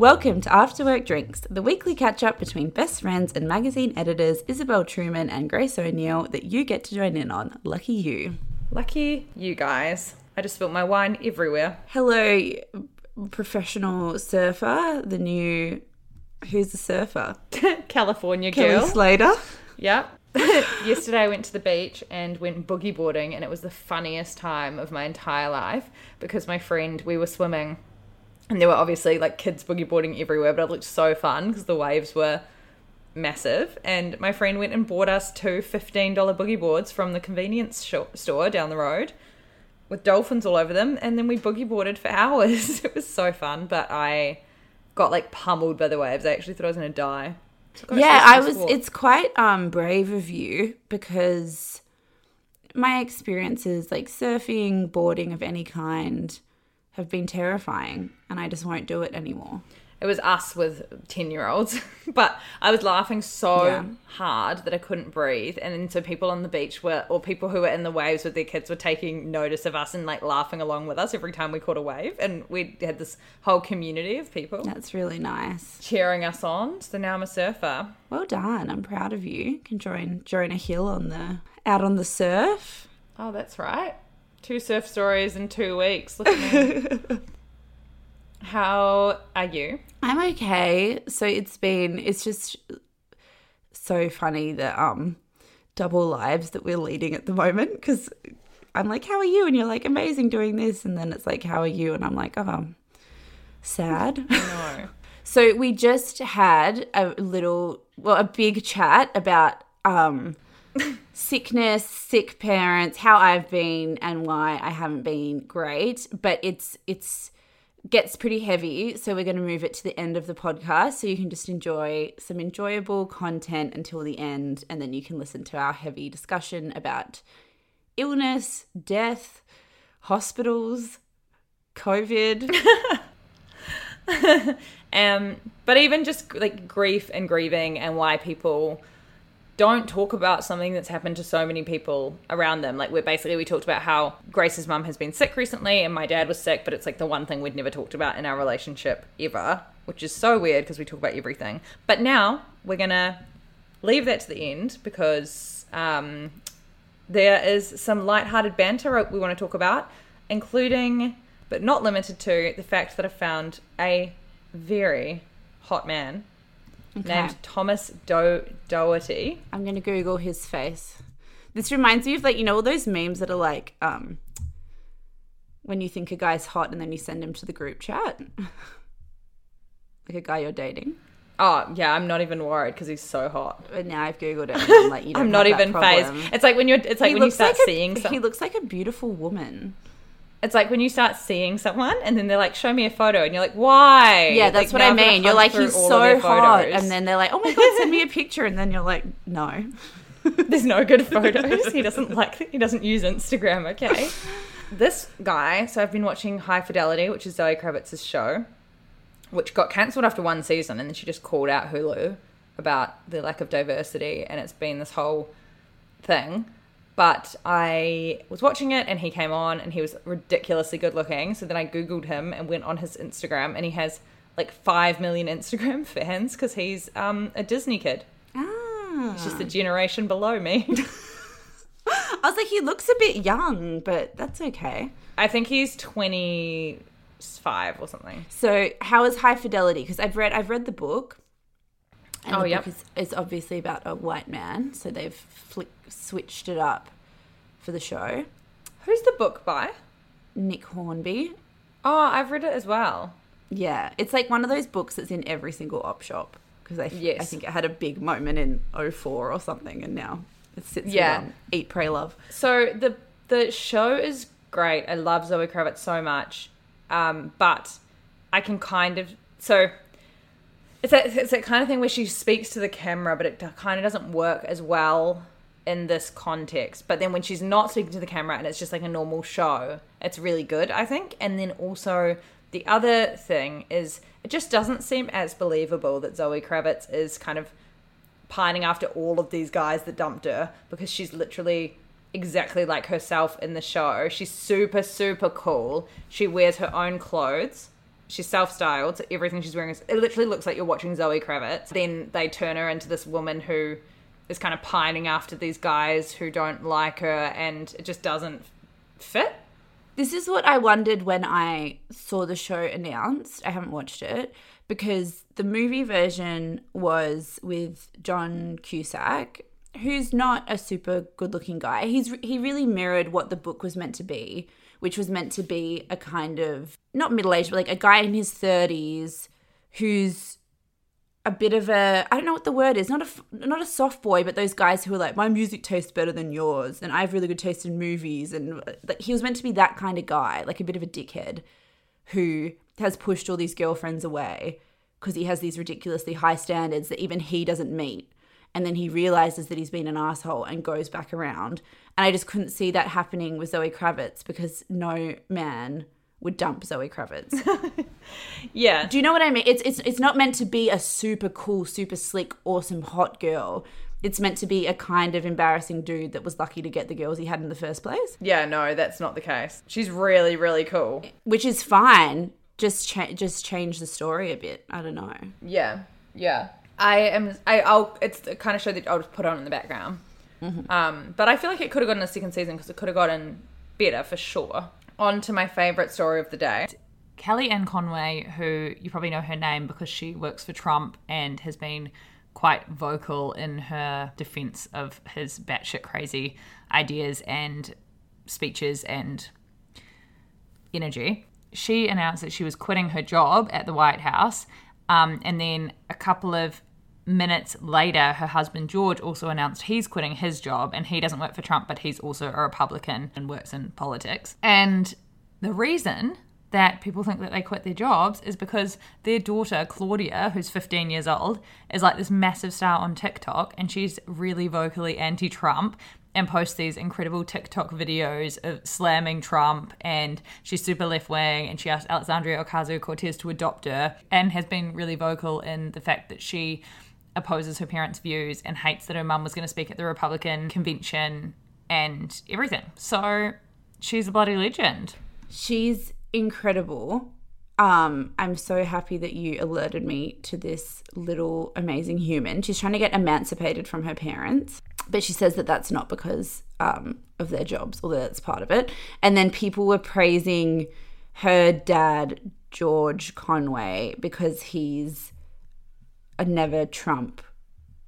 Welcome to After Work Drinks, the weekly catch up between best friends and magazine editors Isabel Truman and Grace O'Neill that you get to join in on. Lucky you. Lucky you guys. I just spilled my wine everywhere. Hello, professional surfer, the new. Who's the surfer? California girl. Kelly. Slater. Yep. Yesterday I went to the beach and went boogie boarding, and it was the funniest time of my entire life because my friend, we were swimming, and there were obviously like kids boogie boarding everywhere, but it looked so fun because the waves were massive. And my friend went and bought us two $15 boogie boards from the convenience store down the road with dolphins all over them. And then we boogie boarded for hours. it was so fun, but I got like pummeled by the waves. I actually thought I was going to die. So Yeah, I was. sport. It's quite um brave of you because my experiences, like surfing, boarding of any kind, have been terrifying, and I just won't do it anymore. It was us with 10 year olds, but I was laughing so Yeah. hard that I couldn't breathe. And then so people on the beach were, or people who were in the waves with their kids were taking notice of us and like laughing along with us every time we caught a wave. And we had this whole community of people That's really nice. cheering us on. So now I'm a surfer. Well done. I'm proud of you. Can join join a hill on the out on the surf. Oh, that's right. Two surf stories in two weeks. Look at me. How are you? I'm okay. So it's been it's just so funny the um double lives that we're leading at the moment because I'm like, how are you? And you're like, amazing doing this, and then it's like, how are you? And I'm like, oh, sad. No. So we just had a little, well, a big chat about um, sickness, sick parents, how I've been, and why I haven't been great. But it's it's gets pretty heavy, so we're going to move it to the end of the podcast, so you can just enjoy some enjoyable content until the end, and then you can listen to our heavy discussion about illness, death, hospitals, COVID. Um, but even just like grief and grieving and why people don't talk about something that's happened to so many people around them. Like we're basically we talked about how Grace's mum has been sick recently and my dad was sick, but it's like the one thing we'd never talked about in our relationship ever, which is so weird because we talk about everything. But now we're gonna leave that to the end because um, there is some light-hearted banter we want to talk about, including but not limited to the fact that I found a very hot man named Thomas Do- Doherty. I'm gonna Google his face. This reminds me of like you know all those memes that are like um when you think a guy's hot and then you send him to the group chat. Like a guy you're dating. Oh yeah, I'm not even worried because he's so hot. But now I've googled it. And I'm like, you I'm not even phased. It's like when you're. It's like He when you start like a- seeing. Some, He looks like a beautiful woman. It's like when you start seeing someone and then they're like, "Show me a photo," and you're like, "Why?" Yeah, that's Like, what I mean. You're like, he's so hot, and then they're like, oh my god, send me a picture, and then you're like, no. There's no good photos. he doesn't like. He doesn't use Instagram. Okay. this guy. So I've been watching High Fidelity, which is Zoe Kravitz's show, which got cancelled after one season, and then she just called out Hulu about the lack of diversity, and it's been this whole thing. But I was watching it, and he came on, and he was ridiculously good looking. So then I googled him and went on his Instagram, and he has like five million Instagram fans because he's um, a Disney kid. Ah. He's just a generation below me. I was like, he looks a bit young, but that's okay. I think he's 25 or something. So, how is High Fidelity? Because I've read, I've read the book. And Oh, the yep. book is, is obviously about a white man, so they've flick, switched it up for the show. Who's the book by? Nick Hornby. Oh, I've read it as well. Yeah, it's like one of those books that's in every single op shop because I, I Yes. think it had a big moment in 04 or something, and now it sits Yeah. with um, Eat, Pray, Love. So the the show is great. I love Zoe Kravitz so much. Um, but I can kind of so it's that it's that kind of thing where she speaks to the camera, but it kind of doesn't work as well in this context. But then when she's not speaking to the camera and it's just like a normal show, it's really good, I think. And then also the other thing is it just doesn't seem as believable that Zoe Kravitz is kind of pining after all of these guys that dumped her because she's literally exactly like herself in the show. She's super, super cool. She wears her own clothes. She's self-styled, so everything she's wearing is it literally looks like you're watching Zoe Kravitz. Then they turn her into this woman who is kind of pining after these guys who don't like her and it just doesn't fit. This is what I wondered when I saw the show announced. I haven't watched it because the movie version was with John Cusack, who's not a super good-looking guy. He's he really mirrored what the book was meant to be, which was meant to be a kind of not middle-aged, but like a guy in his 30s who's a bit of a I don't know what the word is not a not a soft boy but those guys who are like my music tastes better than yours and I have really good taste in movies and like, he was meant to be that kind of guy like a bit of a dickhead who has pushed all these girlfriends away because he has these ridiculously high standards that even he doesn't meet. And then he realizes that he's been an asshole and goes back around. And I just couldn't see that happening with Zoe Kravitz because no man would dump Zoe Kravitz Yeah. do you know what I mean? It's it's it's not meant to be a super cool, super slick, awesome, hot girl. It's meant to be a kind of embarrassing dude that was lucky to get the girls he had in the first place, Yeah, no, that's not the case. She's really, really cool. which is fine. Just cha- just change the story a bit. I don't know. Yeah, yeah. I am. I, I'll. It's the kind of show that I'll just put on in the background. Um, but I feel like it could have gotten a second season because it could have gotten better for sure. On to my favorite story of the day. Kellyanne Conway, who you probably know her name because she works for Trump and has been quite vocal in her defense of his batshit crazy ideas and speeches and energy. She announced that she was quitting her job at the White House. Um, and then a couple of minutes later, her husband George also announced he's quitting his job and he doesn't work for Trump, but he's also a Republican and works in politics. And the reason that people think that they quit their jobs is because their daughter, Claudia, who's 15 years old, is like this massive star on TikTok and she's really vocally anti Trump and posts these incredible TikTok videos of slamming Trump and she's super left wing and she asked Alexandria Ocasio Cortez to adopt her and has been really vocal in the fact that she opposes her parents' views and hates that her mum was going to speak at the Republican convention and everything. So she's a bloody legend. She's incredible. Um, I'm so happy that you alerted me to this little amazing human. She's trying to get emancipated from her parents, but she says that that's not because um, of their jobs, although that's part of it. And then people were praising her dad, George Conway, because he's a never Trump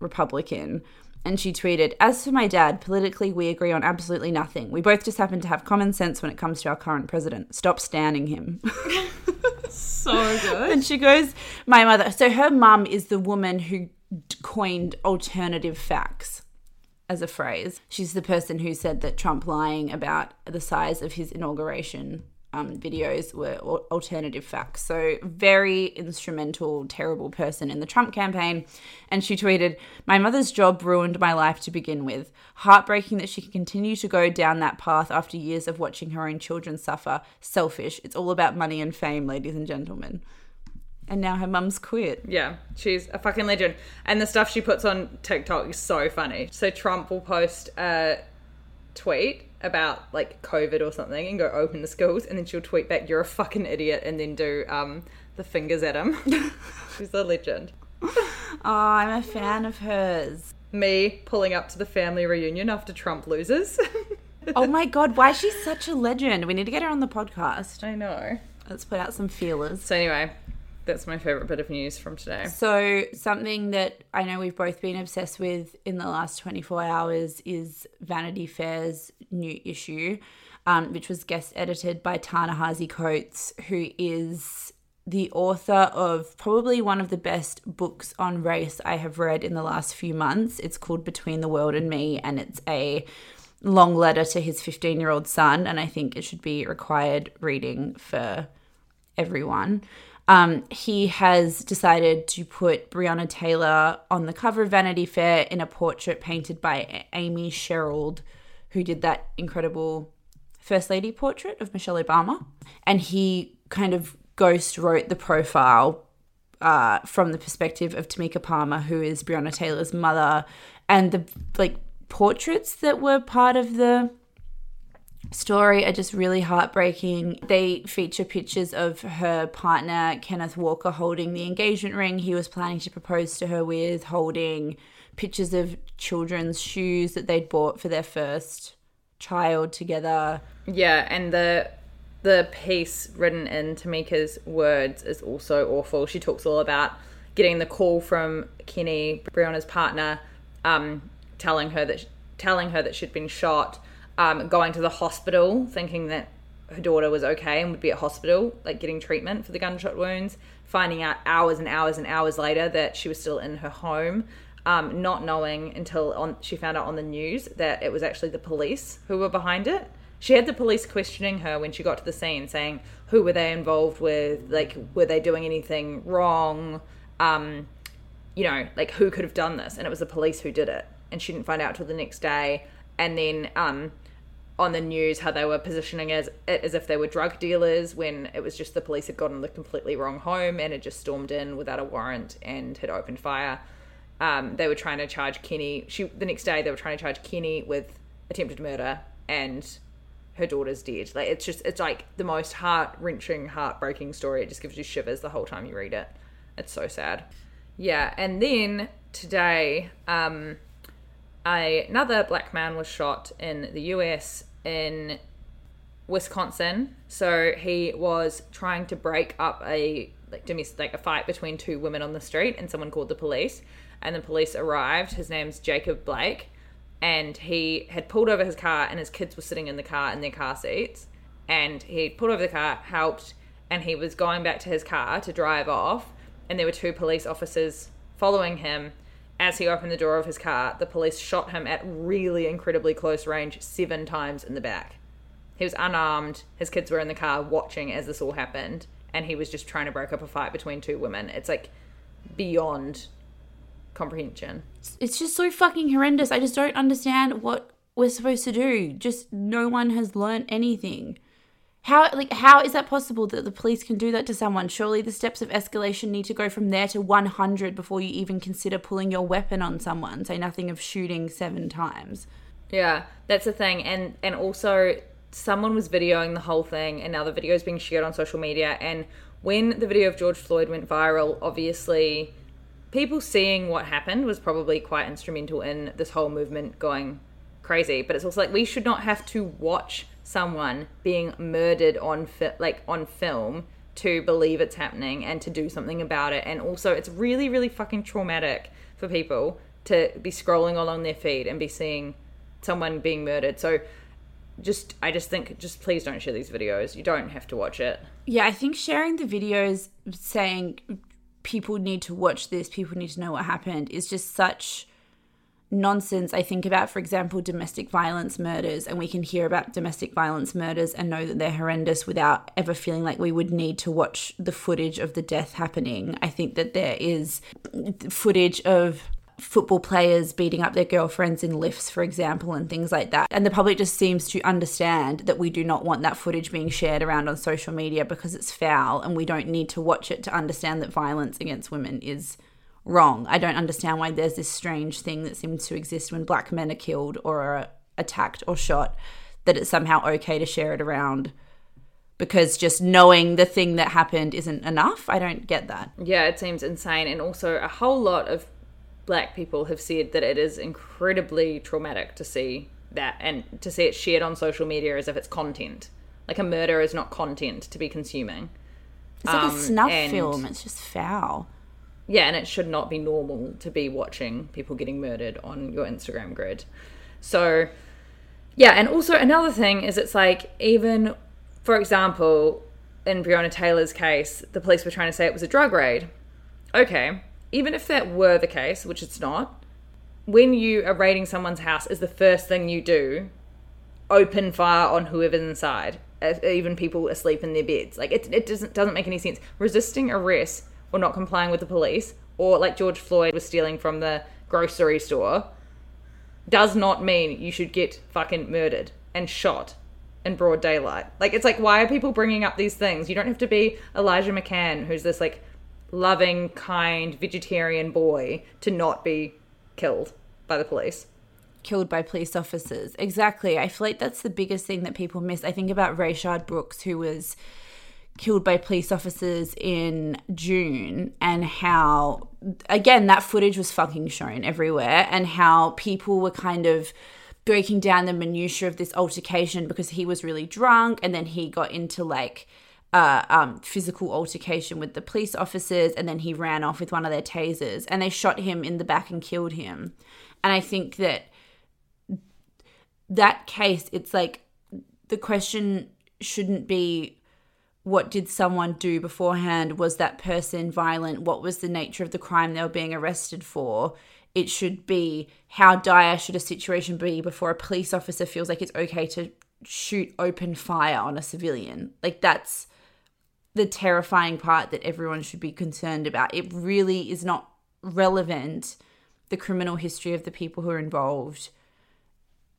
Republican. And she tweeted, As for my dad, politically we agree on absolutely nothing. We both just happen to have common sense when it comes to our current president. Stop standing him. so good. And she goes, My mother. So her mum is the woman who coined alternative facts as a phrase. She's the person who said that Trump lying about the size of his inauguration um, videos were alternative facts. So, very instrumental, terrible person in the Trump campaign. And she tweeted, My mother's job ruined my life to begin with. Heartbreaking that she can continue to go down that path after years of watching her own children suffer. Selfish. It's all about money and fame, ladies and gentlemen. And now her mum's quit. Yeah, she's a fucking legend. And the stuff she puts on TikTok is so funny. So Trump will post a tweet about like COVID or something and go open the schools and then she'll tweet back, You're a fucking idiot and then do um the fingers at him. she's a legend. Oh, I'm a fan of hers. Me pulling up to the family reunion after Trump loses. Oh my god, why is she such a legend? We need to get her on the podcast. I know. Let's put out some feelers. So anyway, that's my favorite bit of news from today. So, something that I know we've both been obsessed with in the last 24 hours is Vanity Fair's new issue, um, which was guest edited by Ta-Nehisi Coates, who is the author of probably one of the best books on race I have read in the last few months. It's called Between the World and Me, and it's a long letter to his 15 year old son. And I think it should be required reading for everyone. Um, he has decided to put Breonna Taylor on the cover of Vanity Fair in a portrait painted by Amy Sherald, who did that incredible First Lady portrait of Michelle Obama. And he kind of ghost wrote the profile uh, from the perspective of Tamika Palmer, who is Breonna Taylor's mother, and the like portraits that were part of the story are just really heartbreaking. They feature pictures of her partner, Kenneth Walker, holding the engagement ring he was planning to propose to her with, holding pictures of children's shoes that they'd bought for their first child together. Yeah, and the the piece written in Tamika's words is also awful. She talks all about getting the call from Kenny, Breonna's partner, um, telling her that telling her that she'd been shot, um, going to the hospital thinking that her daughter was okay and would be at hospital, like getting treatment for the gunshot wounds, finding out hours and hours and hours later that she was still in her home, um, not knowing until on, she found out on the news that it was actually the police who were behind it. She had the police questioning her when she got to the scene, saying who were they involved with, like were they doing anything wrong, um, you know, like who could have done this, and it was the police who did it, and she didn't find out till the next day, and then um, on the news how they were positioning as it as if they were drug dealers when it was just the police had gotten the completely wrong home and had just stormed in without a warrant and had opened fire. Um, they were trying to charge Kenny. She the next day they were trying to charge Kenny with attempted murder and her daughter's dead. Like it's just it's like the most heart wrenching, heartbreaking story. It just gives you shivers the whole time you read it. It's so sad. Yeah, and then today, um, another black man was shot in the US in Wisconsin. So he was trying to break up a like domestic like a fight between two women on the street, and someone called the police. And the police arrived. His name's Jacob Blake, and he had pulled over his car, and his kids were sitting in the car in their car seats. And he pulled over the car, helped, and he was going back to his car to drive off. And there were two police officers following him as he opened the door of his car, the police shot him at really incredibly close range seven times in the back. He was unarmed. His kids were in the car watching as this all happened, and he was just trying to break up a fight between two women. It's like beyond comprehension. It's just so fucking horrendous. I just don't understand what we're supposed to do. Just no one has learned anything. How like how is that possible that the police can do that to someone? Surely the steps of escalation need to go from there to 100 before you even consider pulling your weapon on someone. Say nothing of shooting 7 times. Yeah, that's the thing. And and also someone was videoing the whole thing and now the video is being shared on social media and when the video of George Floyd went viral, obviously people seeing what happened was probably quite instrumental in this whole movement going crazy. But it's also like we should not have to watch someone being murdered on fi- like on film to believe it's happening and to do something about it. And also, it's really, really fucking traumatic for people to be scrolling along their feed and be seeing someone being murdered. So just I just think just please don't share these videos. You don't have to watch it. Yeah, I think sharing the videos saying people need to watch this, people need to know what happened is just such nonsense. I think about, for example, domestic violence murders, and we can hear about domestic violence murders and know that they're horrendous without ever feeling like we would need to watch the footage of the death happening. I think that there is footage of football players beating up their girlfriends in lifts, for example, and things like that. And the public just seems to understand that we do not want that footage being shared around on social media because it's foul and we don't need to watch it to understand that violence against women is wrong. I don't understand why there's this strange thing that seems to exist when black men are killed or are attacked or shot, that it's somehow okay to share it around because just knowing the thing that happened isn't enough. I don't get that. Yeah, it seems insane. And also, a whole lot of black people have said that it is incredibly traumatic to see that and to see it shared on social media as if it's content. Like a murder is not content to be consuming. It's like Um, a snuff film. It's just foul. Yeah, and it should not be normal to be watching people getting murdered on your Instagram grid. So, yeah, and also another thing is it's like, even, for example, in Breonna Taylor's case, the police were trying to say it was a drug raid. Okay, even if that were the case, which it's not, when you are raiding someone's house, is the first thing you do open fire on whoever's inside, even people asleep in their beds. Like it, it doesn't doesn't make any sense. Resisting arrest or not complying with the police, or like George Floyd was stealing from the grocery store, does not mean you should get fucking murdered and shot in broad daylight. Like it's like why are people bringing up these things? You don't have to be Elijah McClain, who's this like loving, kind, vegetarian boy, to not be killed by the police. killed by police officers. Exactly. I feel like that's the biggest thing that people miss. I think about Rayshard Brooks, who was killed by police officers in June, and how, again, that footage was fucking shown everywhere, and how people were kind of breaking down the minutiae of this altercation because he was really drunk, and then he got into like, uh, um, physical altercation with the police officers, and then he ran off with one of their tasers, and they shot him in the back and killed him. And I think that that case, it's like the question shouldn't be what did someone do beforehand? Was that person violent? What was the nature of the crime they were being arrested for? It should be how dire should a situation be before a police officer feels like it's okay to shoot open fire on a civilian? Like, that's the terrifying part that everyone should be concerned about. It really is not relevant, the criminal history of the people who are involved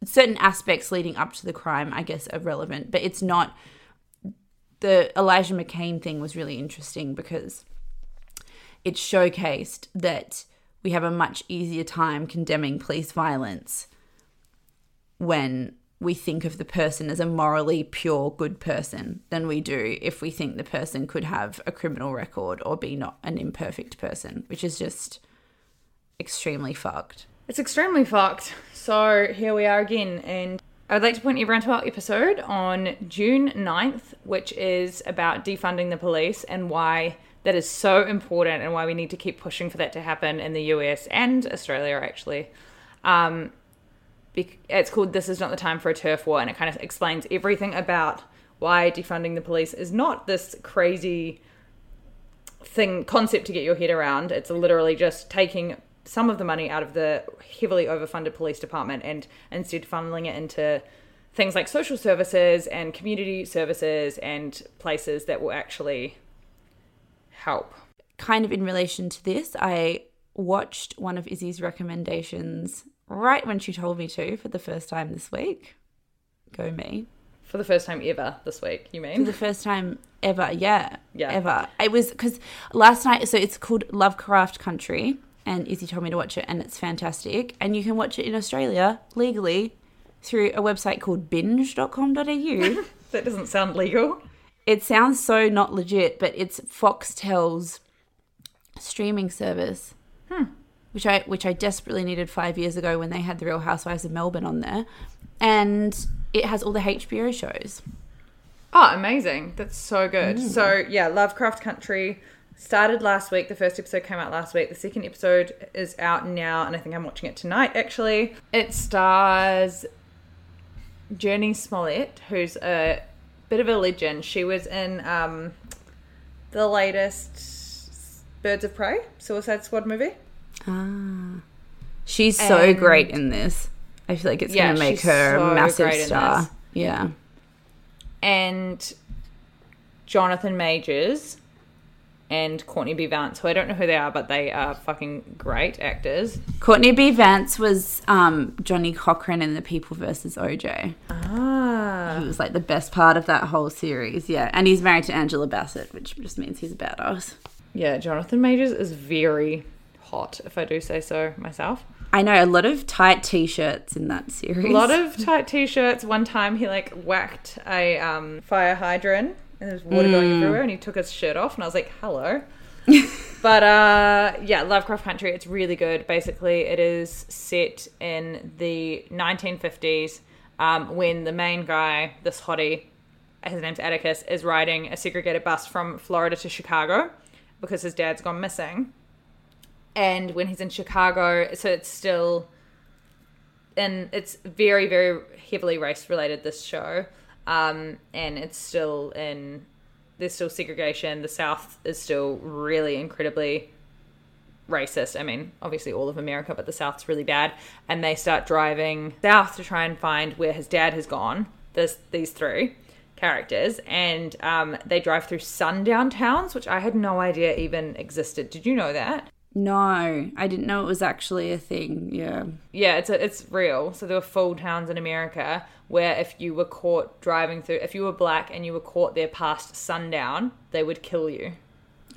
certain aspects leading up to the crime, I guess, are relevant, but it's not. The Elijah McClain thing was really interesting because it showcased that we have a much easier time condemning police violence when we think of the person as a morally pure good person than we do if we think the person could have a criminal record or be not an imperfect person, which is just extremely fucked. It's extremely fucked. So here we are again, and I would like to point everyone to our episode on June 9th, which is about defunding the police and why that is so important and why we need to keep pushing for that to happen in the US and Australia, actually. Um, it's called This Is Not the Time for a Turf War, and it kind of explains everything about why defunding the police is not this crazy thing concept to get your head around. It's literally just taking some of the money out of the heavily overfunded police department and instead funneling it into things like social services and community services and places that will actually help. kind of in relation to this, I watched one of Izzy's recommendations right when she told me to for the first time this week. Go me. For the first time ever this week, you For mean? the first time ever, yeah. Yeah. Ever. It was because last night, so it's called Lovecraft Country, and Izzy told me to watch it, and it's fantastic. And you can watch it in Australia legally through a website called binge.com.au. that doesn't sound legal. it sounds so not legit, but it's Foxtel's streaming service, hmm. which I which I desperately needed five years ago when they had the Real Housewives of Melbourne on there, and it has all the HBO shows. Oh, amazing. That's so good. Mm. So, yeah, Lovecraft Country started last week. The first episode came out last week. The second episode is out now, and I think I'm watching it tonight, actually. It stars Jurnee Smollett, who's a bit of a legend. She was in um, the latest Birds of Prey Suicide Squad movie. Ah. She's so great in this. I feel like it's Yeah, going to make her so a massive star. Yeah. and Jonathan Majors and Courtney B. Vance, who I don't know who they are, but they are fucking great actors. Courtney B. Vance was um, Johnnie Cochran in The People versus OJ. Ah. He was like the best part of that whole series. Yeah. And he's married to Angela Bassett, which just means he's a badass. Yeah, Jonathan Majors is very hot, if I do say so myself. I know a lot of tight t shirts in that series. A lot of tight t-shirts. One time he like whacked a um, fire hydrant and there's water going everywhere and he took his shirt off and I was like, hello. but uh, yeah, Lovecraft Country, it's really good. Basically, it is set in the 1950s um, when the main guy, this hottie, his name's Atticus, is riding a segregated bus from Florida to Chicago because his dad's gone missing. And when he's in Chicago, so it's still and it's very very heavily race related this show um and it's still in there's still segregation. The south is still really incredibly racist. I mean obviously all of america but the south's really bad. And they start driving south to try and find where his dad has gone this these three characters. And um, they drive through sundown towns which i had no idea even existed. Did you know that No, I didn't know it was actually a thing. Yeah. Yeah, it's a, it's real. So there were full towns in America where if you were caught driving through, if you were black and you were caught there past sundown, they would kill you.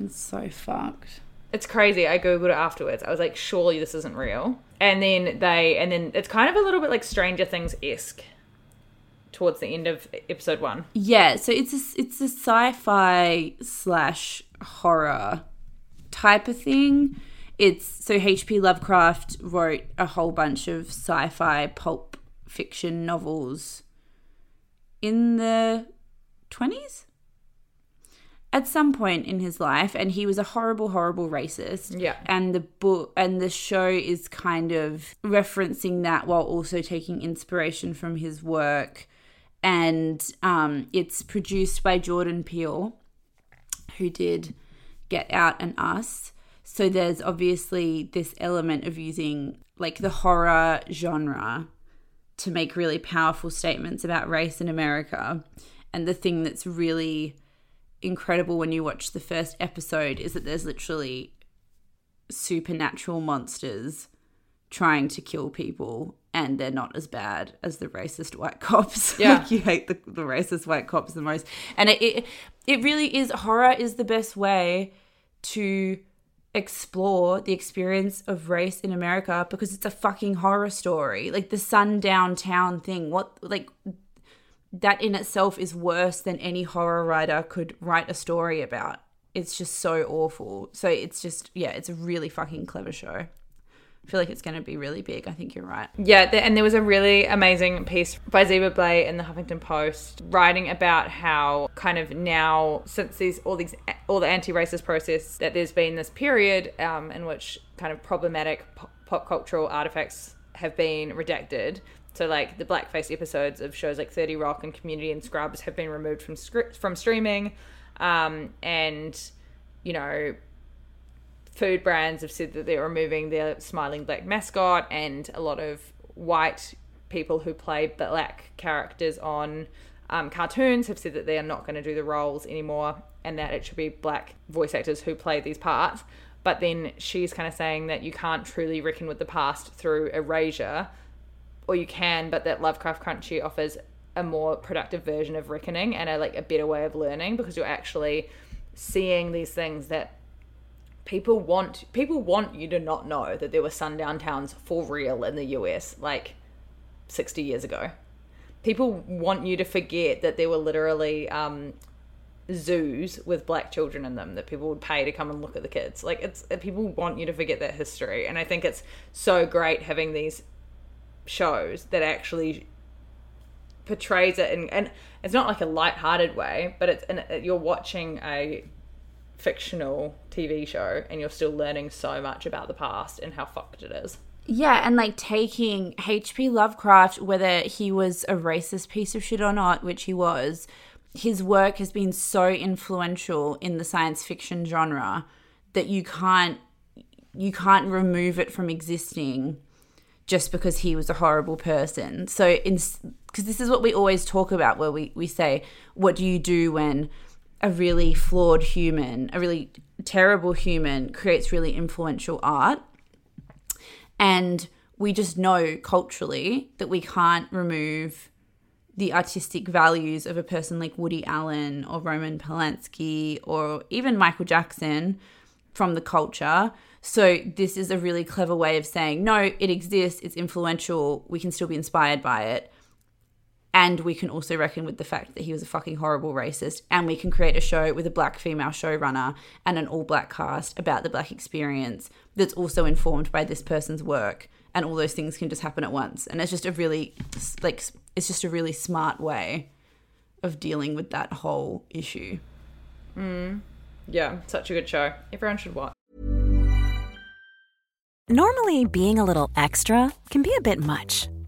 It's so fucked. It's crazy. I googled it afterwards. I was like, surely this isn't real. And then they, and then it's kind of a little bit like Stranger Things esque towards the end of episode one. Yeah, so it's a, it's a sci-fi slash horror type of thing. It's so H.P. Lovecraft wrote a whole bunch of sci-fi pulp fiction novels in the 20s at some point in his life and he was a horrible horrible racist Yeah. and the book and the show is kind of referencing that while also taking inspiration from his work and um, it's produced by jordan peele who did get out and us so there's obviously this element of using like the horror genre to make really powerful statements about race in America. And the thing that's really incredible when you watch the first episode is that there's literally supernatural monsters trying to kill people and they're not as bad as the racist white cops. Yeah. like you hate the, the racist white cops the most. And it, it it really is horror is the best way to explore the experience of race in America because it's a fucking horror story. Like the sundown town thing. What like that in itself is worse than any horror writer could write a story about. It's just so awful. So it's just yeah, it's a really fucking clever show. I feel like it's going to be really big. I think you're right. Yeah, and there was a really amazing piece by Zeba Blay in the Huffington Post writing about how kind of now since these all these all the anti-racist process that there's been this period um, in which kind of problematic pop, pop cultural artifacts have been redacted. So like the blackface episodes of shows like 30 Rock and Community and Scrubs have been removed from script from streaming, um, and you know food brands have said that they're removing their smiling black mascot and a lot of white people who play black characters on um, cartoons have said that they are not going to do the roles anymore and that it should be black voice actors who play these parts. But then she's kind of saying that you can't truly reckon with the past through erasure or you can but that lovecraft country offers a more productive version of reckoning and a like a better way of learning because you're actually seeing these things that people want people want you to not know that there were sundown towns for real in the US like 60 years ago. People want you to forget that there were literally um, zoos with black children in them that people would pay to come and look at the kids. Like it's people want you to forget that history, and I think it's so great having these shows that actually portrays it, and and it's not like a light-hearted way, but it's and you're watching a fictional TV show and you're still learning so much about the past and how fucked it is. Yeah, and like taking H.P. Lovecraft, whether he was a racist piece of shit or not, which he was, his work has been so influential in the science fiction genre that you can't you can't remove it from existing just because he was a horrible person. So because this is what we always talk about where we, we say, what do you do when a really flawed human, a really terrible human creates really influential art? And we just know culturally that we can't remove the artistic values of a person like Woody Allen or Roman Polanski or even Michael Jackson from the culture. So this is a really clever way of saying, no, it exists, it's influential, we can still be inspired by it. And we can also reckon with the fact that he was a fucking horrible racist. And we can create a show with a black female showrunner and an all black cast about the black experience that's also informed by this person's work. And all those things can just happen at once. And it's just a really, like, it's just a really smart way of dealing with that whole issue. Mm. Yeah, such a good show. Everyone should watch. Normally, being a little extra can be a bit much.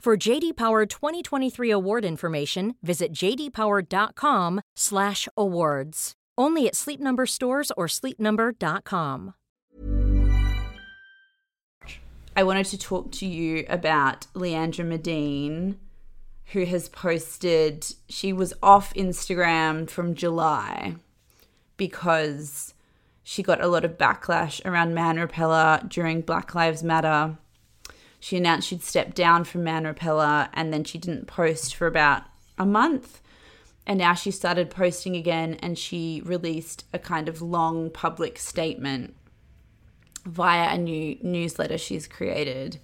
For JD Power 2023 award information, visit jdpower.com/awards. Only at Sleep Number stores or sleepnumber.com. I wanted to talk to you about Leandra Medine, who has posted. She was off Instagram from July because she got a lot of backlash around man repeller during Black Lives Matter she announced she'd stepped down from Man Repeller and then she didn't post for about a month. And now she started posting again and she released a kind of long public statement via a new newsletter she's created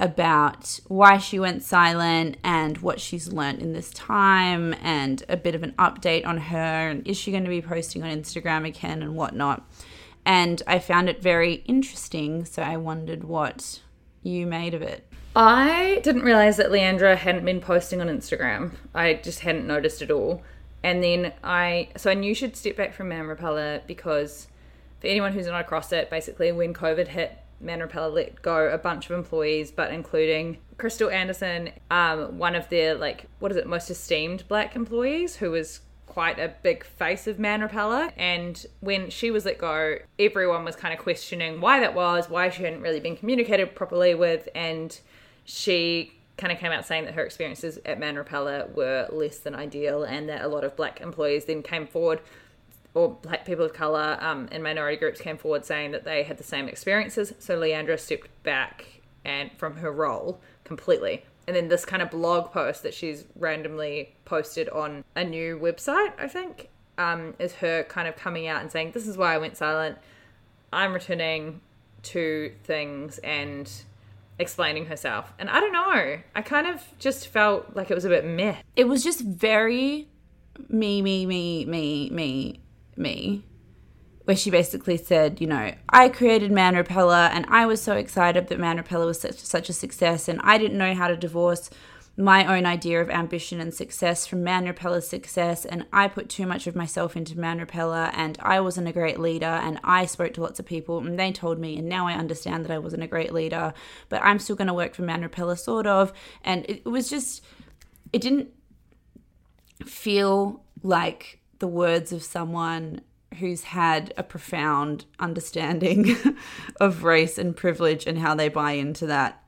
about why she went silent and what she's learnt in this time and a bit of an update on her and is she going to be posting on Instagram again and whatnot. And I found it very interesting, so I wondered what you made of it? I didn't realize that Leandra hadn't been posting on Instagram. I just hadn't noticed at all. And then I, so I knew she'd step back from Man Repeller because for anyone who's not across it, basically when COVID hit, Man Repeller let go a bunch of employees, but including Crystal Anderson, um, one of their like what is it most esteemed black employees, who was quite a big face of Man Repeller. And when she was let go, everyone was kind of questioning why that was, why she hadn't really been communicated properly with. And she kind of came out saying that her experiences at Man Repeller were less than ideal and that a lot of black employees then came forward or black people of color um, and minority groups came forward saying that they had the same experiences. So Leandra stepped back and from her role completely and then this kind of blog post that she's randomly posted on a new website, I think, um, is her kind of coming out and saying, This is why I went silent. I'm returning to things and explaining herself. And I don't know. I kind of just felt like it was a bit meh. It was just very me, me, me, me, me, me where she basically said, you know, I created Man Repeller and I was so excited that Man Repeller was such, such a success and I didn't know how to divorce my own idea of ambition and success from Man Repeller's success and I put too much of myself into Man Repeller and I wasn't a great leader and I spoke to lots of people and they told me and now I understand that I wasn't a great leader but I'm still going to work for Man Repeller sort of. And it, it was just it didn't feel like the words of someone who's had a profound understanding of race and privilege and how they buy into that.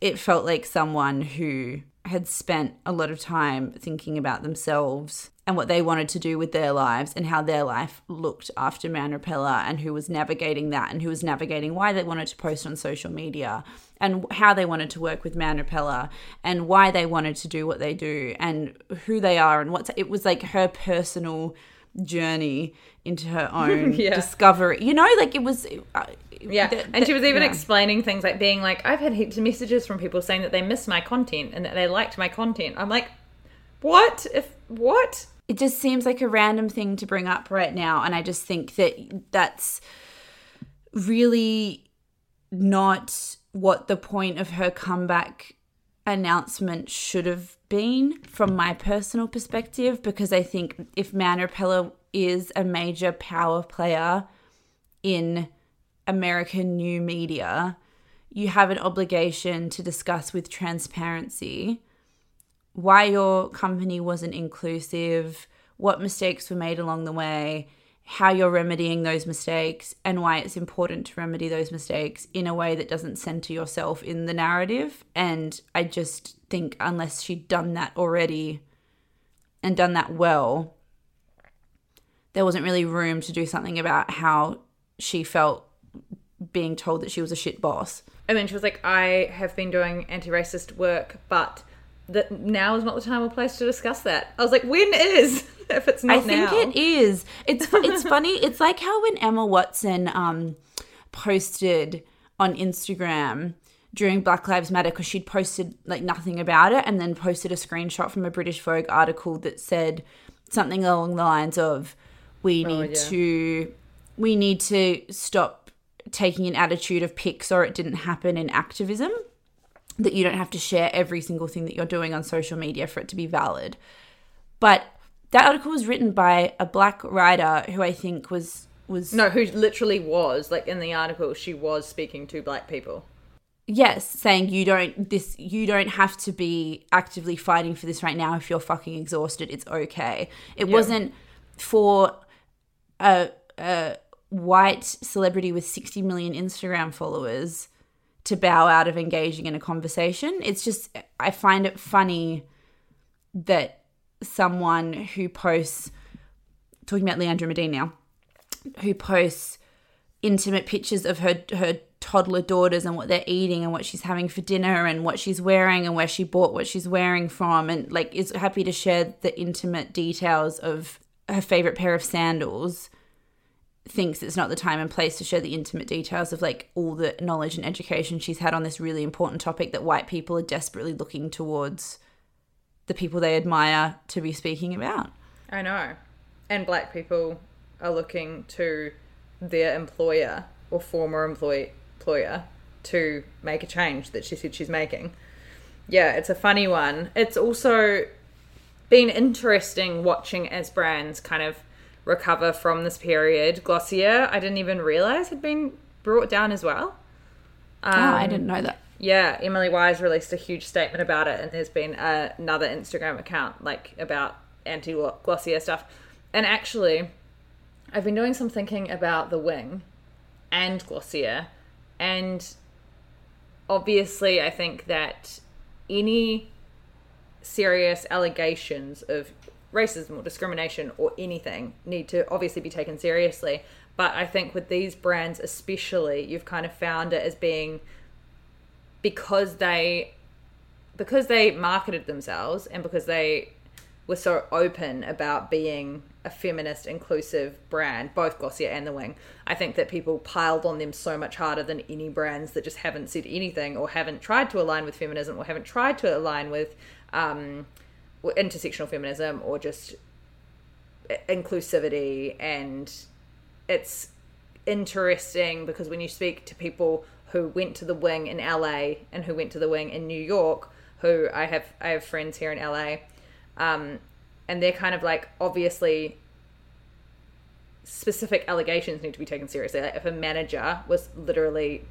It felt like someone who had spent a lot of time thinking about themselves and what they wanted to do with their lives and how their life looked after Man Repeller and who was navigating that and who was navigating why they wanted to post on social media and how they wanted to work with Man Repeller and why they wanted to do what they do and who they are and what's it was like her personal journey into her own Yeah. discovery. You know, like it was uh, Yeah, th- and she was even yeah. explaining things like being like, I've had heaps of messages from people saying that they miss my content and that they liked my content. I'm like, what? If what? it just seems like a random thing to bring up right now and i just think that that's really not what the point of her comeback announcement should have been from my personal perspective because i think if Man Repeller is a major power player in american new media you have an obligation to discuss with transparency why your company wasn't inclusive, what mistakes were made along the way, how you're remedying those mistakes, and why it's important to remedy those mistakes in a way that doesn't center yourself in the narrative. And I just think, unless she'd done that already and done that well, there wasn't really room to do something about how she felt being told that she was a shit boss. And then she was like, I have been doing anti-racist work, but that now is not the time or place to discuss that. I was like, when is? if it's not I think now. it is. It's it's funny. It's like how when Emma Watson um posted on Instagram during Black Lives Matter because she'd posted like nothing about it and then posted a screenshot from a British Vogue article that said something along the lines of we need yeah. to we need to stop taking an attitude of pics or it didn't happen in activism that you don't have to share every single thing that you're doing on social media for it to be valid. But that article was written by a black writer who I think was was No, who literally was like in the article, she was speaking to black people. yes saying you don't this you don't have to be actively fighting for this right now if you're fucking exhausted it's okay it wasn't for a, a white celebrity with 60 million instagram followers to bow out of engaging in a conversation. It's just i find it funny that someone who posts talking about leandra medine now who posts intimate pictures of her her toddler daughters and what they're eating and what she's having for dinner and what she's wearing and where she bought what she's wearing from. And like is happy to share the intimate details of her favorite pair of sandals thinks it's not the time and place to share the intimate details of like all the knowledge and education she's had on this really important topic that white people are desperately looking towards the people they admire to be speaking about. I know. And black people are looking to their employer or former employ- employer to make a change that she said she's making. Yeah, it's a funny one. It's also been interesting watching as brands kind of recover from this period. Glossier, I didn't even realize had been brought down as well. oh, I didn't know that. Yeah, Emily Weiss released a huge statement about it, and there's been uh, another Instagram account like about anti Glossier stuff. And actually, I've been doing some thinking about the Wing and Glossier, and obviously, I think that any serious allegations of racism or discrimination or anything need to obviously be taken seriously. But I think with these brands, especially, you've kind of found it as being because they because they marketed themselves and because they were so open about being a feminist inclusive brand both glossier and the wing i think that people piled on them so much harder than any brands that just haven't said anything or haven't tried to align with feminism or haven't tried to align with um, intersectional feminism or just inclusivity and it's interesting because when you speak to people who went to the wing in LA and who went to the wing in New York, who I have I have friends here in LA, um, and they're kind of like obviously specific allegations need to be taken seriously. Like if a manager was literally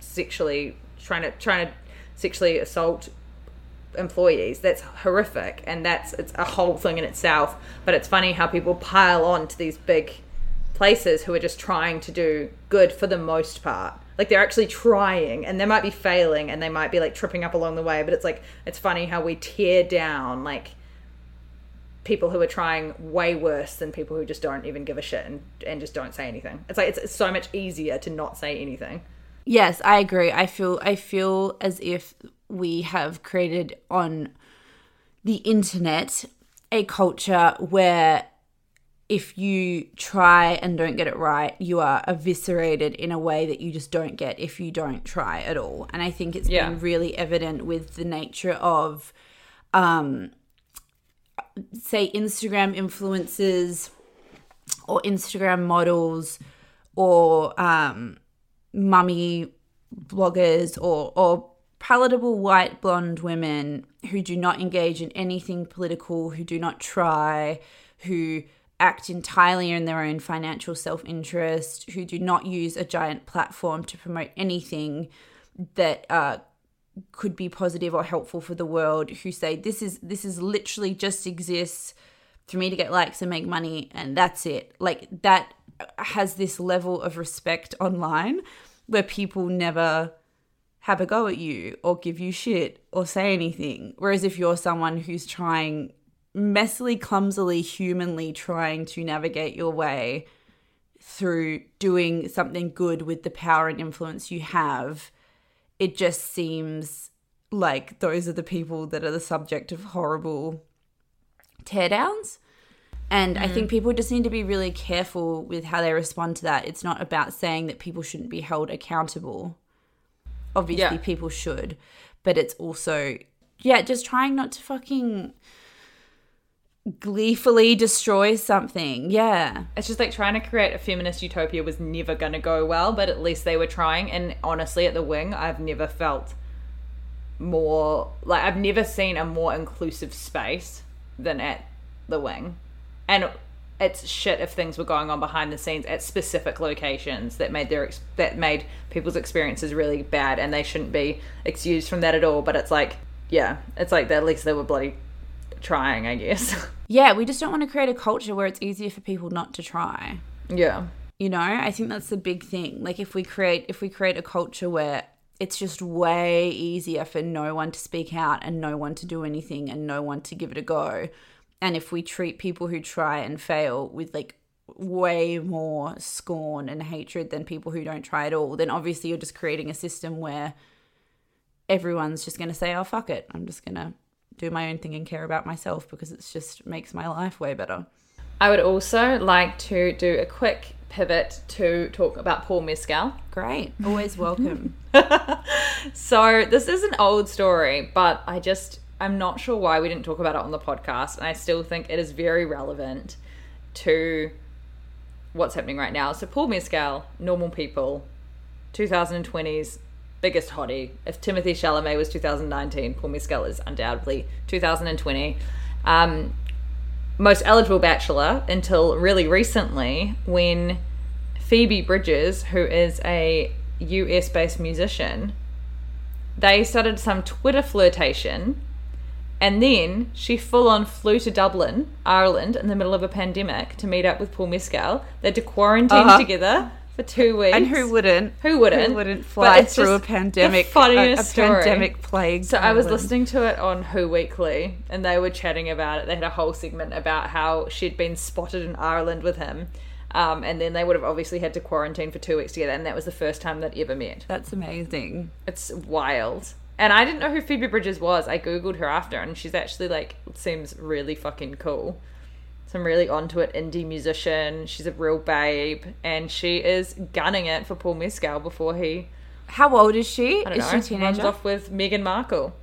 sexually trying to trying to sexually assault employees that's horrific and that's it's a whole thing in itself but it's funny how people pile on to these big places who are just trying to do good for the most part Like they're actually trying and they might be failing and they might be like tripping up along the way, but it's like it's funny how we tear down like people who are trying way worse than people who just don't even give a shit and, and just don't say anything. It's like it's, it's so much easier to not say anything. Yes, I agree. I feel I feel as if we have created on the internet a culture where if you try and don't get it right, you are eviscerated in a way that you just don't get if you don't try at all. And I think it's Yeah. been really evident with the nature of um say Instagram influencers or Instagram models or um mummy bloggers or or palatable white blonde women who do not engage in anything political, who do not try, who act entirely in their own financial self-interest, who do not use a giant platform to promote anything that uh, could be positive or helpful for the world, who say this is this is literally just exists for me to get likes and make money and that's it. Like that has this level of respect online where people never have a go at you or give you shit or say anything. Whereas if you're someone who's trying messily, clumsily, humanly trying to navigate your way through doing something good with the power and influence you have, it just seems like those are the people that are the subject of horrible teardowns. And I think mm. people just need to be really careful with how they respond to that. It's not about saying that people shouldn't be held accountable. Obviously, Yeah. people should, but it's also, yeah, just trying not to fucking gleefully destroy something. Yeah. It's just like trying to create a feminist utopia was never going to go well, but at least they were trying. And honestly, at the wing, I've never felt more like I've never seen a more inclusive space than at the wing. And it's shit if things were going on behind the scenes at specific locations that made their ex- that made people's experiences really bad, and they shouldn't be excused from that at all. But it's like, yeah, it's like at least they were bloody trying, I guess. Yeah, we just don't want to create a culture where it's easier for people not to try. yeah. you know i think that's the big thing like if we create if we create a culture where it's just way easier for no one to speak out and no one to do anything and no one to give it a go and if we treat people who try and fail with like way more scorn and hatred than people who don't try at all then obviously you're just creating a system where everyone's just going to say oh fuck it. I'm just going to do my own thing and care about myself because it just makes my life way better. I would also like to do a quick pivot to talk about Paul Mescal. great. Always welcome. So this is an old story, but I just I'm not sure why we didn't talk about it on the podcast, and I still think it is very relevant to what's happening right now. So Paul Mescal, Normal People, 2020's biggest hottie. If Timothée Chalamet was 2019, Paul Mescal is undoubtedly 2020. Um, most eligible bachelor until really recently when Phoebe Bridgers, who is a US based musician, they started some Twitter flirtation. And then she full on flew to Dublin, Ireland, in the middle of a pandemic to meet up with Paul Mescal. They had to quarantine Uh-huh. together for two weeks. And who wouldn't? Who wouldn't? Who wouldn't fly through a pandemic? The funniest a, a story. pandemic plague. So I was listening to it on Who Weekly, and they were chatting about it. They had a whole segment about how she'd been spotted in Ireland with him, um, and then they would have obviously had to quarantine for two weeks together, and that was the first time they'd ever met. That's amazing. It's wild. And I didn't know who Phoebe Bridgers was. I googled her after, and she's actually like seems really fucking cool. Some really onto it indie musician. She's a real babe, and she is gunning it for Paul Mescal before he How old is she? I don't is know. she a teenager? Runs off with Meghan Markle.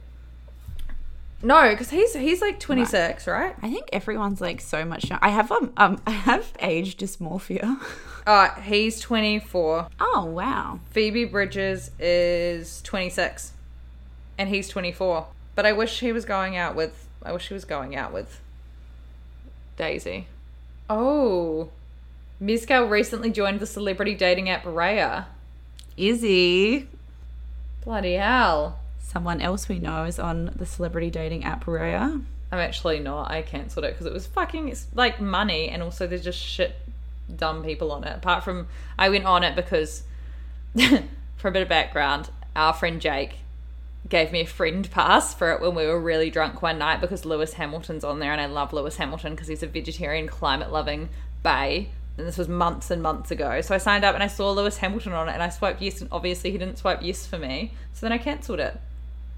No, because he's he's like twenty six, right? I think everyone's like so much. young- I have um, um I have age dysmorphia. Uh he's twenty four. Oh wow. Phoebe Bridgers is twenty six, and he's twenty four. But I wish he was going out with. I wish he was going out with Daisy. Oh, Mescal recently joined the celebrity dating app Raya. he? Bloody hell! Someone else we know is on the celebrity dating app Raya. I'm actually not. I cancelled it because it was fucking it's like money, and also there's just shit dumb people on it. Apart from I went on it because for a bit of background, our friend Jake gave me a friend pass for it when we were really drunk one night because Lewis Hamilton's on there, and I love Lewis Hamilton because he's a vegetarian, climate loving bay. And this was months and months ago. So I signed up and I saw Lewis Hamilton on it, and I swiped yes, and obviously he didn't swipe yes for me. So then I cancelled it.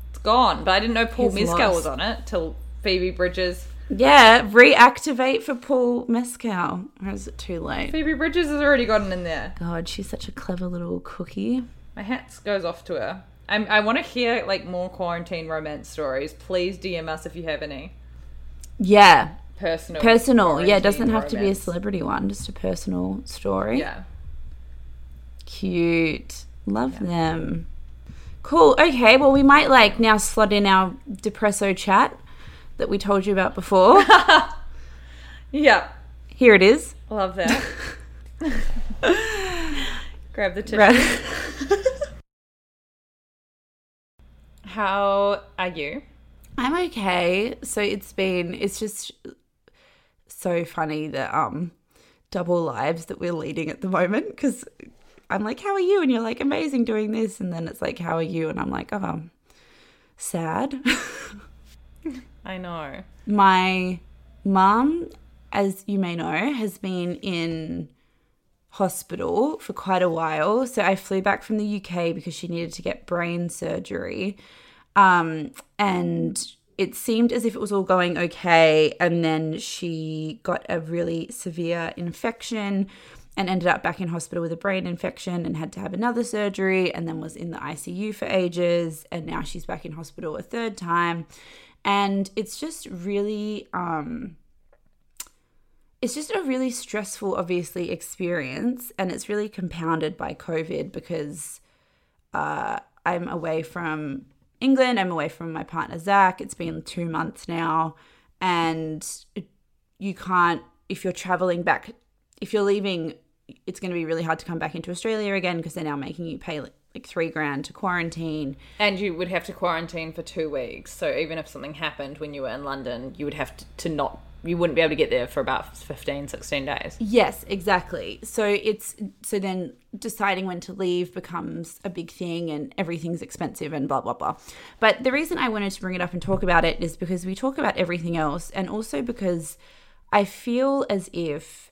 It's gone, but I didn't know Paul He's Mescal lost. was on it till Phoebe Bridgers. Yeah, reactivate for Paul Mescal. Or is it too late? Phoebe Bridgers has already gotten in there. God, she's such a clever little cookie. My hat goes off to her. I'm, I want to hear like more quarantine romance stories. Please DM us if you have any Yeah, personal. personal. Yeah, it doesn't have to be a celebrity one, just a personal story. Yeah. Cute. Love them. Cool. Okay, well, we might like now slot in our depresso chat that we told you about before. Yeah. Here it is. Love that. Grab the tissue. Right. How are you? I'm okay. So it's been it's just so funny the um double lives that we're leading at the moment because I'm like, how are you? And you're like, amazing doing this, and then it's like, how are you? And I'm like, oh, sad. I know. My mum, as you may know, has been in hospital for quite a while. So I flew back from the UK because she needed to get brain surgery. Um, and it seemed as if it was all going okay. And then she got a really severe infection and ended up back in hospital with a brain infection and had to have another surgery and then was in the ICU for ages. And now she's back in hospital a third time. And it's just really, um, it's just a really stressful, obviously, experience. And it's really compounded by COVID because uh, I'm away from England. I'm away from my partner, Zach. It's been two months now. And you can't, if you're traveling back, if you're leaving, it's going to be really hard to come back into Australia again because they're now making you pay like, three grand to quarantine. And you would have to quarantine for two weeks. So even if something happened when you were in London, you would have to, to not, you wouldn't be able to get there for about 15, 16 days. Yes, exactly. So it's so then deciding when to leave becomes a big thing and everything's expensive and blah blah blah. But the reason I wanted to bring it up and talk about it is because we talk about everything else and also because I feel as if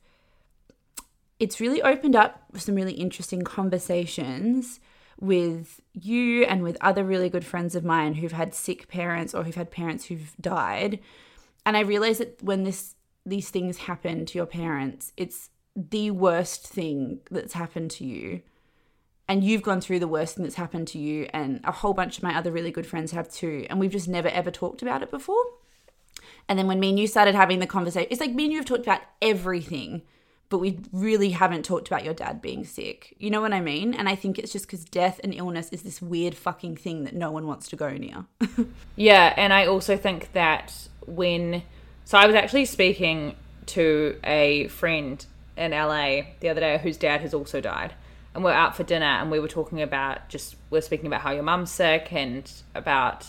it's really opened up some really interesting conversations with you and with other really good friends of mine who've had sick parents or who've had parents who've died. And I realize that when this these things happen to your parents, it's the worst thing that's happened to you. And you've gone through the worst thing that's happened to you, and a whole bunch of my other really good friends have too. And we've just never ever talked about it before. And then when me and you started having the conversation, it's like me and you have talked about everything, but we really haven't talked about your dad being sick. You know what I mean? And I think it's just because death and illness is this weird fucking thing that no one wants to go near. Yeah, and I also think that when so I was actually speaking to a friend in LA the other day whose dad has also died. And we're out for dinner and we were talking about just we're speaking about how your mum's sick and about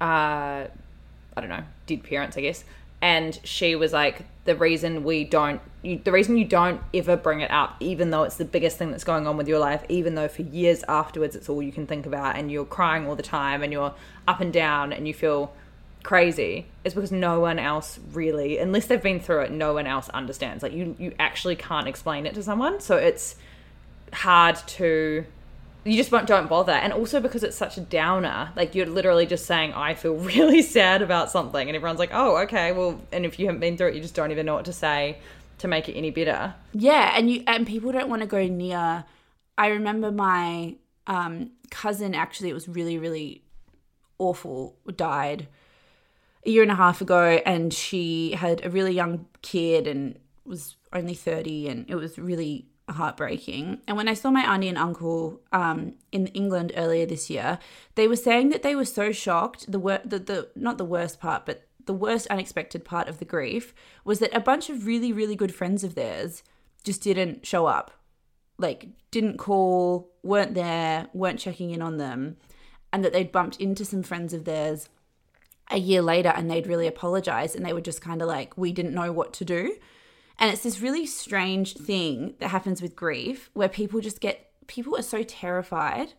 uh I don't know, dead parents, I guess. And she was like, the reason we don't, you, the reason you don't ever bring it up, even though it's the biggest thing that's going on with your life, even though for years afterwards it's all you can think about and you're crying all the time and you're up and down and you feel crazy, is because no one else really, unless they've been through it, no one else understands. Like you, you actually can't explain it to someone. So it's hard to you just won't- don't bother and also because it's such a downer like you're literally just saying i feel really sad about something and everyone's like oh okay well and if you haven't been through it you just don't even know what to say to make it any better Yeah, and you and people don't want to go near. I remember my um, cousin actually. It was really really awful. Died a year and a half ago, and she had a really young kid and was only thirty, and it was really heartbreaking. And when I saw my auntie and uncle um, in England earlier this year, they were saying that they were so shocked. The wor- the, the not the worst part, but the worst unexpected part of the grief was that a bunch of really really good friends of theirs just didn't show up like didn't call weren't there weren't checking in on them and that they'd bumped into some friends of theirs a year later and they'd really apologize and they were just kind of like we didn't know what to do. And it's this really strange thing that happens with grief where people just get people are so terrified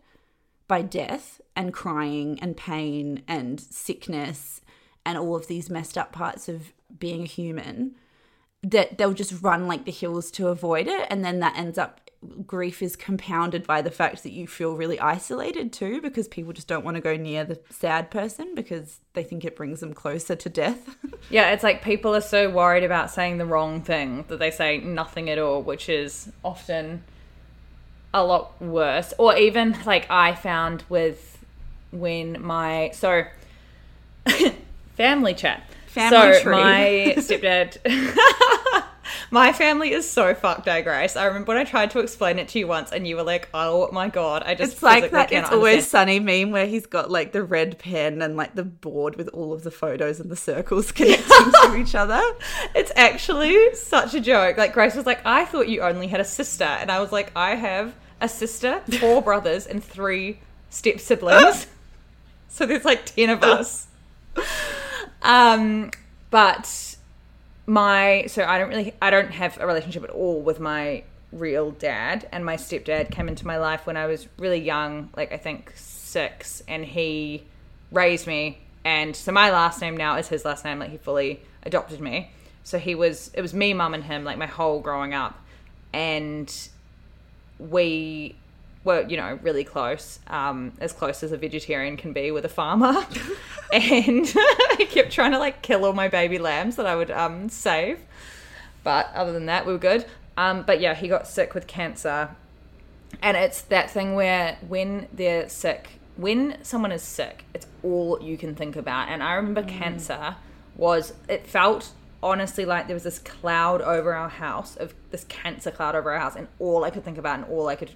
by death and crying and pain and sickness and all of these messed up parts of being a human that they'll just run like the hills to avoid it and then that ends up grief is compounded by the fact that you feel really isolated too because people just don't want to go near the sad person because they think it brings them closer to death. Yeah, it's like people are so worried about saying the wrong thing that they say nothing at all, which is often a lot worse. Or even like I found with when my so family chat. Family so tree. my stepdad My family is so fucked, eh, Grace. I remember when I tried to explain it to you once, and you were like, "Oh my god!" I just It's like that. It's always understand. sunny meme where he's got like the red pen and like the board with all of the photos and the circles connecting to each other. It's actually such a joke. Like Grace was like, "I thought you only had a sister," and I was like, "I have a sister, four brothers, and three step siblings. so there's like ten of us." Um, but my so I don't really I don't have a relationship at all with my real dad and my stepdad came into my life when I was really young like I think 6 and he raised me and so my last name now is his last name like he fully adopted me. So he was it was me mum and him like my whole growing up. And we were you know really close um as close as a vegetarian can be with a farmer. And I kept trying to like kill all my baby lambs that i would um save. But other than that we were good. Um but yeah he got sick with cancer. And it's that thing where when they're sick when someone is sick it's all you can think about. And i remember cancer was it felt honestly like there was this cloud over our house of this cancer cloud over our house and all i could think about and all i could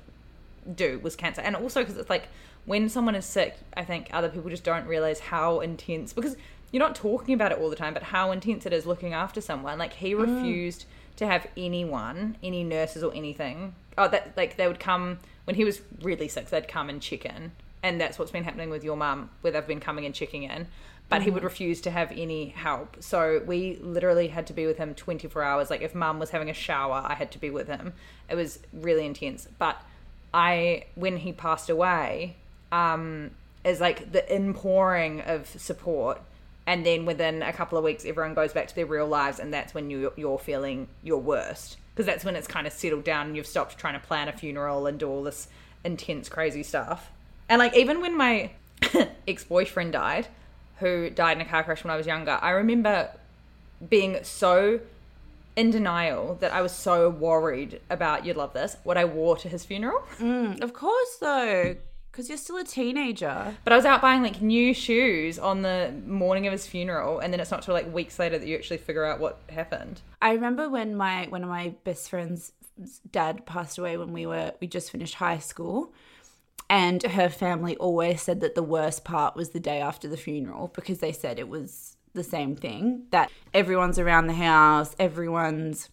do was cancer. And also because it's like when someone is sick i think other people just don't realize how intense because you're not talking about it all the time but how intense it is looking after someone. Like he mm. refused to have anyone any nurses or anything. Oh that like they would come when he was really sick they'd come and check in. And that's what's been happening with your mum where they've been coming and checking in. But he would mm-hmm. refuse to have any help. So we literally had to be with him 24 hours. Like if mum was having a shower i had to be with him. It was really intense. But I when he passed away, um, is like the inpouring of support, and then within a couple of weeks, everyone goes back to their real lives, and that's when you you're feeling your worst because that's when it's kind of settled down and you've stopped trying to plan a funeral and do all this intense, crazy stuff. And like even when my ex boyfriend died, who died in a car crash when I was younger, I remember being so in denial that I was so worried about you'd love this what I wore to his funeral. Mm, of course, though, because you're still a teenager. But I was out buying like new shoes on the morning of his funeral, and then it's not till like weeks later that you actually figure out what happened. I remember when my one of my best friends' dad passed away when we were we just finished high school. And her family always said that the worst part was the day after the funeral because they said it was the same thing that everyone's around the house, everyone's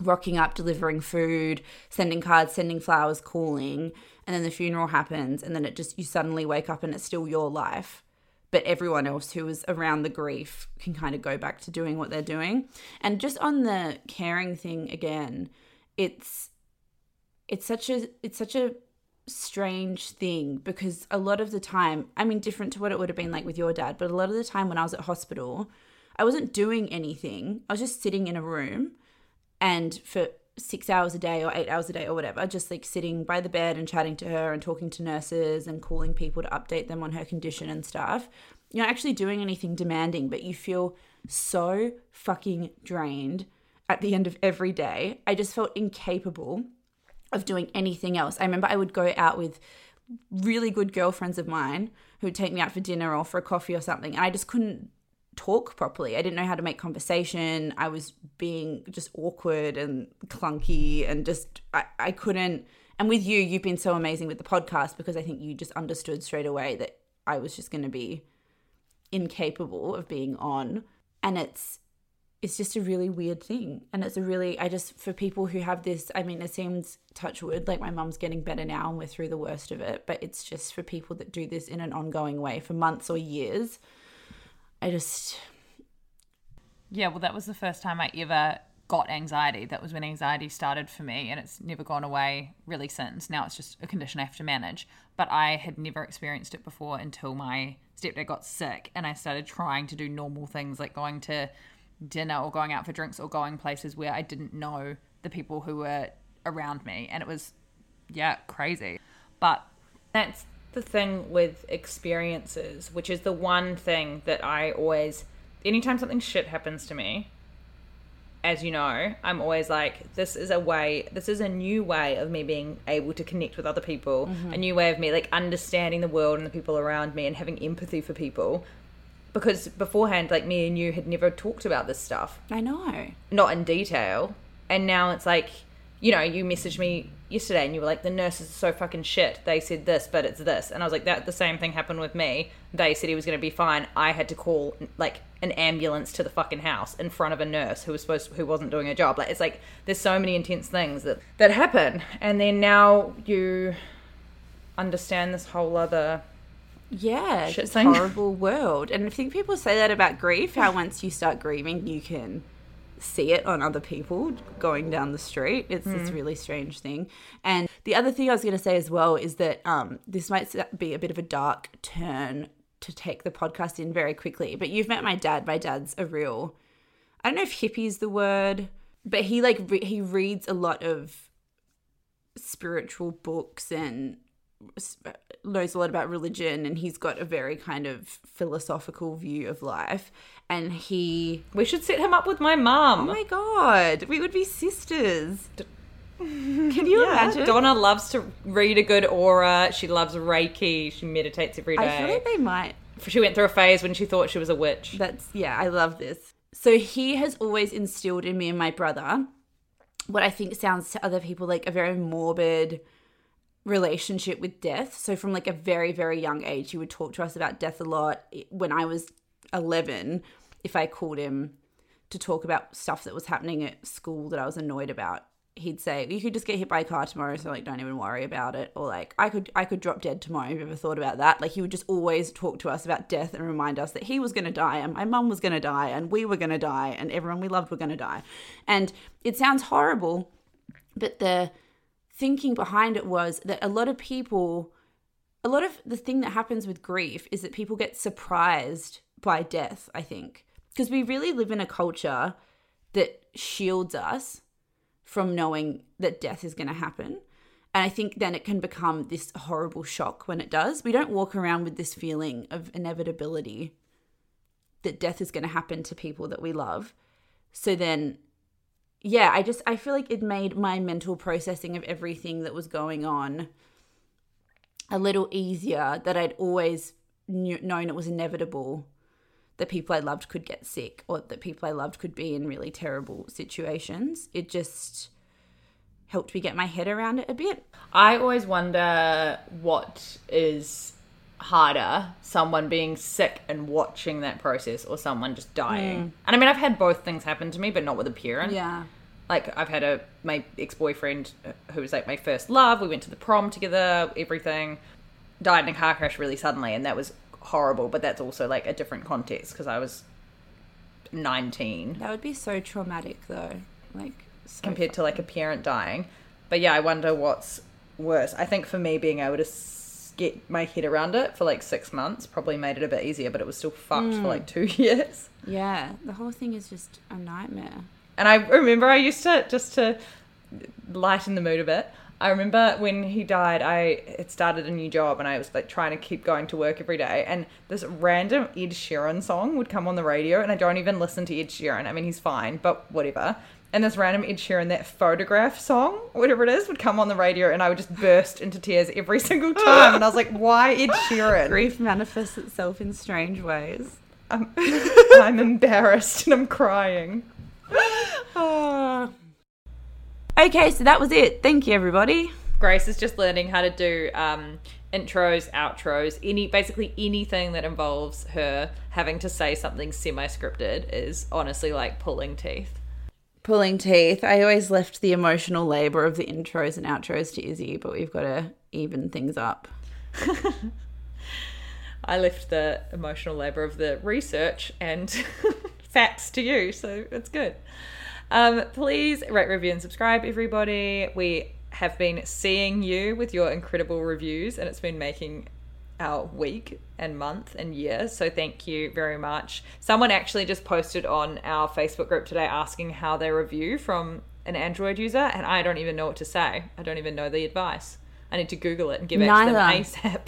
rocking up, delivering food, sending cards, sending flowers, calling, and then the funeral happens, and then it just you suddenly wake up and it's still your life. But everyone else who was around the grief can kind of go back to doing what they're doing. And just on the caring thing again, it's it's such a it's such a strange thing because a lot of the time, I mean, different to what it would have been like with your dad, but a lot of the time when I was at hospital, I wasn't doing anything. I was just sitting in a room and for six hours a day or eight hours a day or whatever, just like sitting by the bed and chatting to her and talking to nurses and calling people to update them on her condition and stuff. You're not actually doing anything demanding, but you feel so fucking drained at the end of every day. I just felt incapable of doing anything else. I remember I would go out with really good girlfriends of mine who would take me out for dinner or for a coffee or something, and I just couldn't talk properly. I didn't know how to make conversation. I was being just awkward and clunky and just I, I couldn't and with you, you've been so amazing with the podcast because I think you just understood straight away that I was just gonna be incapable of being on. And it's it's just a really weird thing. And it's a really, I just, for people who have this, I mean, it seems touch wood, like my mum's getting better now and we're through the worst of it. But it's just for people that do this in an ongoing way for months or years. I just, Yeah, well, that was the first time I ever got anxiety. That was when anxiety started for me, and it's never gone away really since. Now it's just a condition I have to manage. But I had never experienced it before until my stepdad got sick, and I started trying to do normal things like going to dinner or going out for drinks or going places where I didn't know the people who were around me. And it was, yeah, crazy. But that's the thing with experiences, which is the one thing that I always, anytime something shit happens to me, as you know, I'm always like, this is a way, this is a new way of me being able to connect with other people, a mm-hmm. new way of me like understanding the world and the people around me and having empathy for people. Because beforehand, like me and you had never talked about this stuff, I know. not in detail. And now it's like, you know, you messaged me yesterday and you were like, the nurses are so fucking shit. They said this, but it's this. And I was like, that the same thing happened with me. They said he was going to be fine. I had to call like an ambulance to the fucking house in front of a nurse who was supposed who wasn't doing her job. Like it's like there's so many intense things that that happen. And then now you understand this whole other Yeah, Shit thing. horrible world. And I think people say that about grief, how once you start grieving, you can see it on other people going down the street. It's this really strange thing. And the other thing I was going to say as well is that um, this might be a bit of a dark turn to take the podcast in very quickly, but you've met my dad. My dad's a real, I don't know if hippie's the word, but he like re- he reads a lot of spiritual books and Uh, knows a lot about religion and he's got a very kind of philosophical view of life and he we should set him up with my mum. oh my god we would be sisters can you imagine Donna loves to read a good aura. She loves Reiki. She meditates every day. i feel like they might she went through a phase when she thought she was a witch. That's yeah, I love this. So he has always instilled in me and my brother what I think sounds to other people like a very morbid relationship with death. So from like a very very young age, he would talk to us about death a lot. When I was 11, if I called him to talk about stuff that was happening at school that I was annoyed about, he'd say, "You could just get hit by a car tomorrow, so like don't even worry about it." Or like, "I could I could drop dead tomorrow. Have you ever thought about that?" Like he would just always talk to us about death and remind us that he was going to die and my mum was going to die and we were going to die and everyone we loved were going to die. And it sounds horrible, but the thinking behind it was that a lot of people a lot of the thing that happens with grief is that people get surprised by death, I think. Because we really live in a culture that shields us from knowing that death is going to happen. And I think then it can become this horrible shock when it does. We don't walk around with this feeling of inevitability that death is going to happen to people that we love. So then yeah, I just I feel like it made my mental processing of everything that was going on a little easier that I'd always knew, known it was inevitable that people I loved could get sick or that people I loved could be in really terrible situations. It just helped me get my head around it a bit. I always wonder what is harder someone being sick and watching that process or someone just dying. Mm. And I mean, I've had both things happen to me, but not with a parent. Yeah. Like, I've had a my ex boyfriend who was like my first love. We went to the prom together, everything. Died in a car crash really suddenly, and that was horrible, but that's also like a different context because I was 19 That would be so traumatic though. Like so compared to like a parent dying. But yeah, I wonder what's worse. I think for me, being able to get my head around it for like six months probably made it a bit easier, but it was still fucked for hmm. like two years. Yeah, the whole thing is just a nightmare. And I remember I used to just to lighten the mood a bit. I remember when he died, I had started a new job and I was like trying to keep going to work every day. And this random Ed Sheeran song would come on the radio, and I don't even listen to Ed Sheeran. I mean, he's fine, but whatever. And this random Ed Sheeran, that photograph song, whatever it is, would come on the radio, and I would just burst into tears every single time. And I was like, why Ed Sheeran? Grief manifests itself in strange ways. I'm, I'm embarrassed and I'm crying. Okay, so that was it. Thank you, everybody. Grace is just learning how to do um, intros, outros, any basically anything that involves her having to say something semi-scripted is honestly like pulling teeth. Pulling teeth. I always left the emotional labor of the intros and outros to Izzy, but we've got to even things up. I left the emotional labor of the research and facts to you, so it's good. Um, please rate, review, and subscribe, everybody. We have been seeing you with your incredible reviews, and it's been making our week and month and year. So thank you very much. Someone actually just posted on our Facebook group today asking how they review from an Android user, and I don't even know what to say. I don't even know the advice. I need to Google it and give it to them ASAP.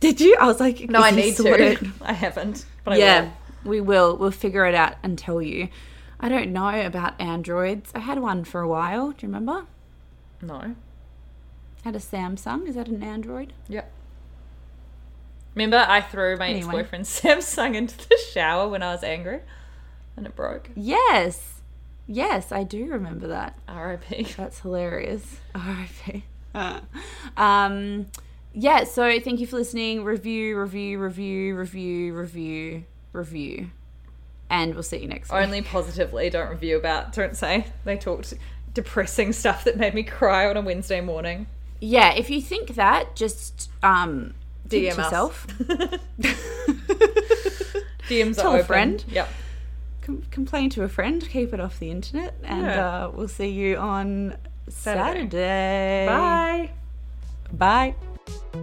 Did you? I was like, No, I need to. it- I haven't, but I yeah, will. we will. We'll figure it out and tell you. I don't know about androids. I had one for a while. Do you remember? No. had a Samsung. Is that an Android? Yep. Remember, I threw my Anyway. ex-boyfriend's Samsung into the shower when I was angry, and it broke. Yes. Yes, I do remember that. R.I.P. That's hilarious. R.I.P. um, yeah. So thank you for listening. Review, review, review, review, review, review, and we'll see you next week. Only positively. Don't review about. Don't say they talked depressing stuff that made me cry on a Wednesday morning. Yeah. If you think that, just um, DM yourself. DMs Tell a friend. Yep. Com- complain to a friend. Keep it off the internet, and Yeah. uh, we'll see you on Saturday. Saturday. Bye. Bye.